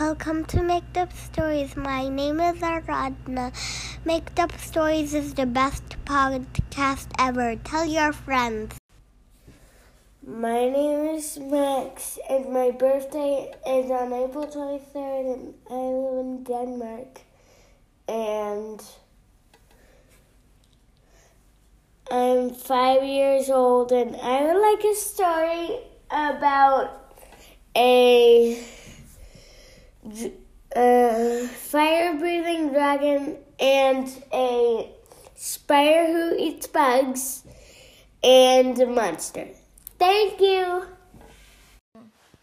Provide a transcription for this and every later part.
Welcome to Make Up Stories. My name is Aradna. Make Up Stories is the best podcast ever. Tell your friends. My name is Max, and my birthday is on April 23rd, and I live in Denmark. And I'm five years old, and I would like a story about a uh, fire breathing dragon and a spider who eats bugs and a monster. Thank you.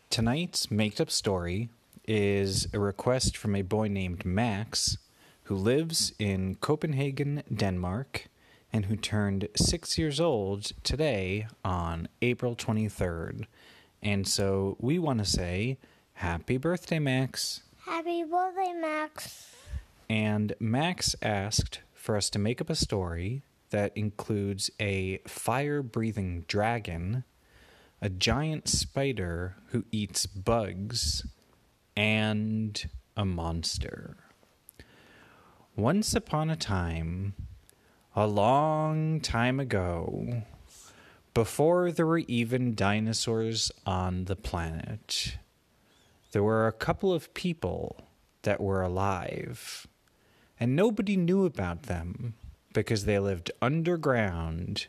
Tonight's made up story is a request from a boy named Max who lives in Copenhagen, Denmark, and who turned six years old today on April 23rd. And so we want to say, Happy birthday, Max. Happy birthday, Max. And Max asked for us to make up a story that includes a fire breathing dragon, a giant spider who eats bugs, and a monster. Once upon a time, a long time ago, before there were even dinosaurs on the planet, there were a couple of people that were alive, and nobody knew about them because they lived underground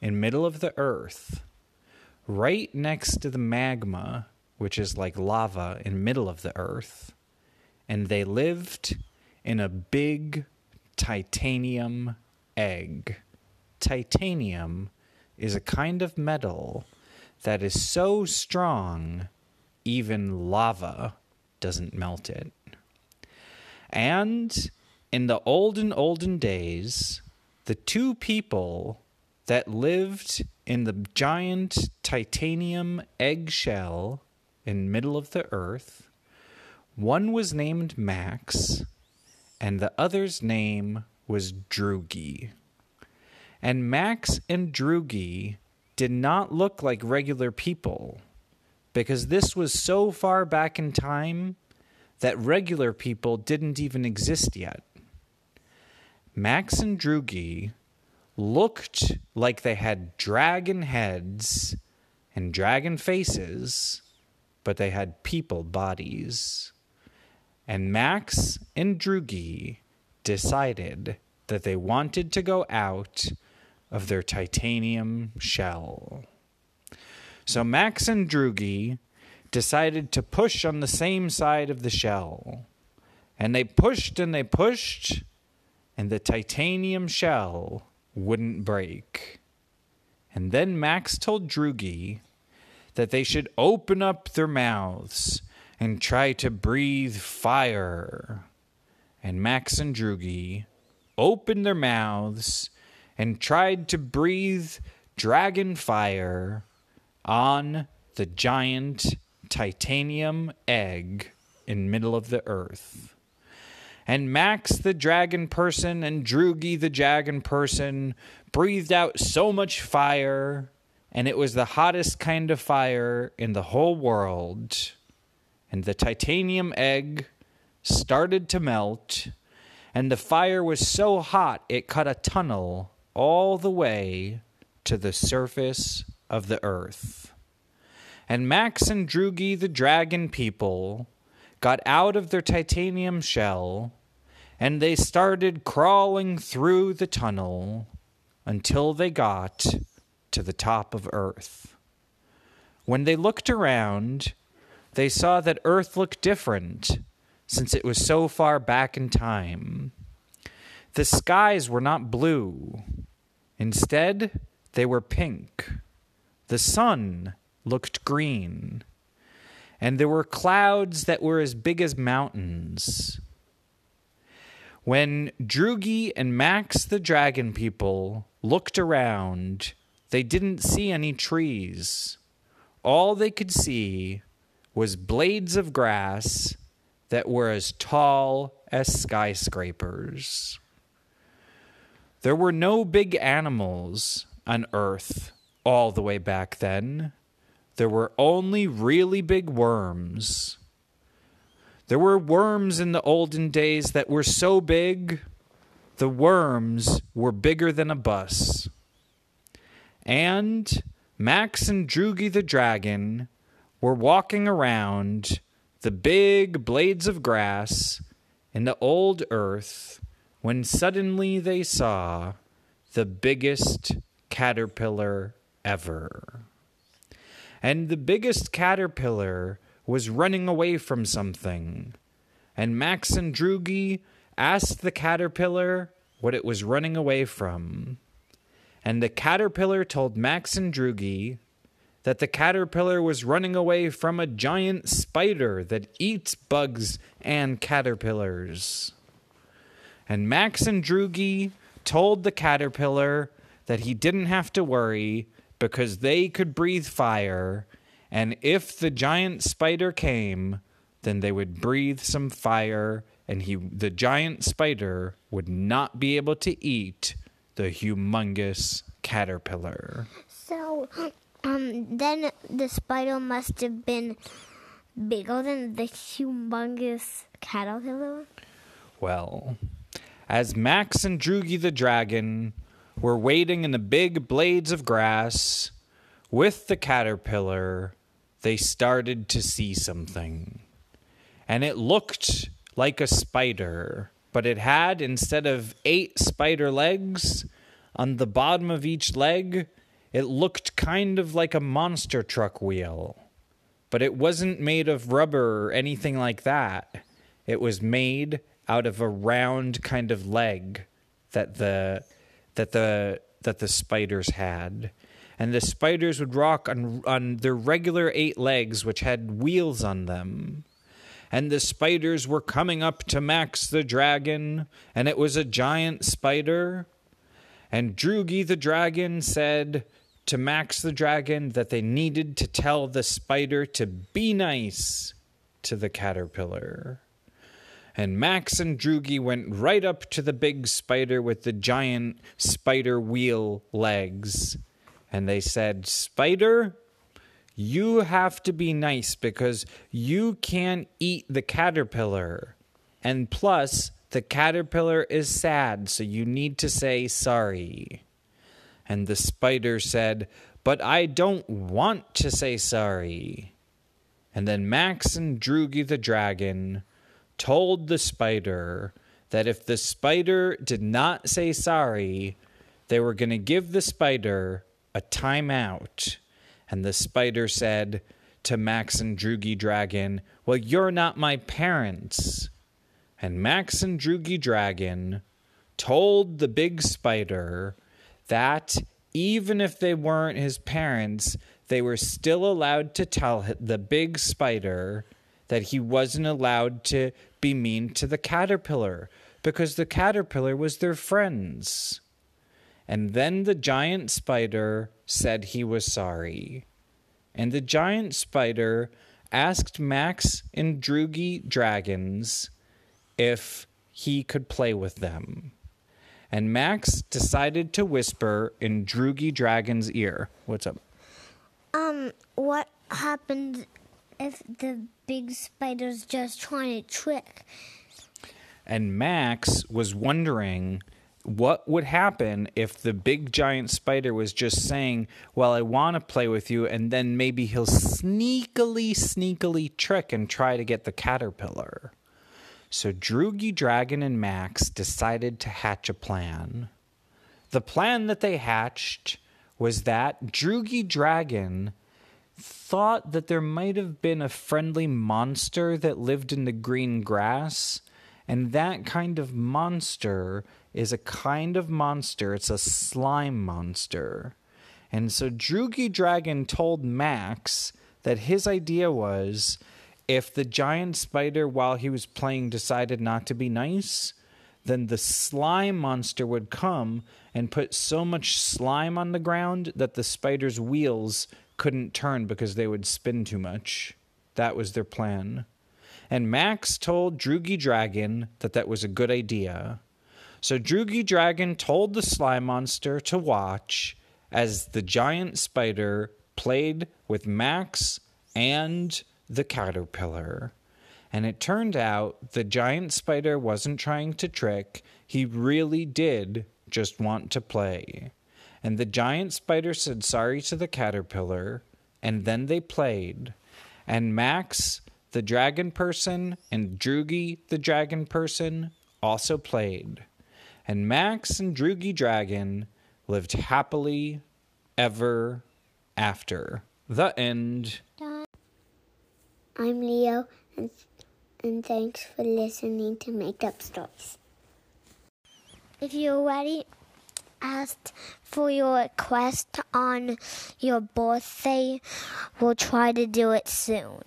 in middle of the earth, right next to the magma, which is like lava in middle of the earth, and they lived in a big titanium egg. Titanium is a kind of metal that is so strong even lava doesn't melt it. And in the olden, olden days, the two people that lived in the giant titanium eggshell in middle of the earth, one was named Max, and the other's name was Droogie. And Max and Droogie did not look like regular people because this was so far back in time that regular people didn't even exist yet. Max and Droogie looked like they had dragon heads and dragon faces, but they had people bodies. And Max and Droogie decided that they wanted to go out of their titanium shell. So Max and Droogie decided to push on the same side of the shell. And they pushed and they pushed, and the titanium shell wouldn't break. And then Max told Droogie that they should open up their mouths and try to breathe fire. And Max and Droogie opened their mouths and tried to breathe dragon fire on the giant titanium egg in middle of the earth. And Max the dragon person and Droogie the dragon person breathed out so much fire, and it was the hottest kind of fire in the whole world. And the titanium egg started to melt, and the fire was so hot it cut a tunnel all the way to the surface of the earth. And Max and Droogie the dragon people got out of their titanium shell and they started crawling through the tunnel until they got to the top of Earth. When they looked around, they saw that Earth looked different since it was so far back in time. The skies were not blue, instead, they were pink. The sun looked green, and there were clouds that were as big as mountains. When Droogie and Max the dragon people looked around, they didn't see any trees. All they could see was blades of grass that were as tall as skyscrapers. There were no big animals on Earth all the way back then. There were only really big worms. There were worms in the olden days that were so big, the worms were bigger than a bus. And Max and Droogie the dragon were walking around the big blades of grass in the old earth when suddenly they saw the biggest caterpillar ever. And the biggest caterpillar was running away from something. And Max and Droogie asked the caterpillar what it was running away from. And the caterpillar told Max and Droogie that the caterpillar was running away from a giant spider that eats bugs and caterpillars. And Max and Droogie told the caterpillar that he didn't have to worry because they could breathe fire, and if the giant spider came, then they would breathe some fire, and he the giant spider would not be able to eat the humongous caterpillar. So, um, then the spider must have been bigger than the humongous caterpillar. Well, as Max and Droogie the dragon were waiting in the big blades of grass with the caterpillar, they started to see something. And it looked like a spider, but it had, instead of eight spider legs, on the bottom of each leg, it looked kind of like a monster truck wheel. But it wasn't made of rubber or anything like that. It was made out of a round kind of leg that the that the that the spiders had. And the spiders would rock on on their regular eight legs which had wheels on them. And the spiders were coming up to Max the dragon, and it was a giant spider. And Droogie the dragon said to Max the dragon that they needed to tell the spider to be nice to the caterpillar. And Max and Droogie went right up to the big spider with the giant spider wheel legs. And they said, Spider, you have to be nice because you can't eat the caterpillar. And plus, the caterpillar is sad, so you need to say sorry. And the spider said, But I don't want to say sorry. And then Max and Droogie the dragon told the spider that if the spider did not say sorry, they were going to give the spider a timeout. And the spider said to Max and Droogie Dragon, Well, you're not my parents. And Max and Droogie Dragon told the big spider that even if they weren't his parents, they were still allowed to tell the big spider that he wasn't allowed to be mean to the caterpillar because the caterpillar was their friends. And then the giant spider said he was sorry. And the giant spider asked Max and Droogie dragons if he could play with them. And Max decided to whisper in Droogie Dragon's ear. What's up? Um, what happens if the big spider's just trying to trick? And Max was wondering what would happen if the big giant spider was just saying, Well, I want to play with you, and then maybe he'll sneakily, sneakily trick and try to get the caterpillar. So Droogie Dragon and Max decided to hatch a plan. The plan that they hatched was that Droogie Dragon thought that there might have been a friendly monster that lived in the green grass, and that kind of monster is a kind of monster, it's a slime monster. And so Droogie Dragon told Max that his idea was if the giant spider, while he was playing, decided not to be nice, then the slime monster would come and put so much slime on the ground that the spider's wheels couldn't turn because they would spin too much. That was their plan. And Max told Droogie Dragon that that was a good idea. So Droogie Dragon told the slime monster to watch as the giant spider played with Max and the caterpillar. And it turned out the giant spider wasn't trying to trick, he really did just want to play. And the giant spider said sorry to the caterpillar, and then they played. And Max, the dragon person, and Droogie, the dragon person, also played. And Max and Droogie Dragon lived happily ever after. The end. I'm Leo, and, and thanks for listening to Make Up Stories. If you already asked for your request on your birthday, we'll try to do it soon.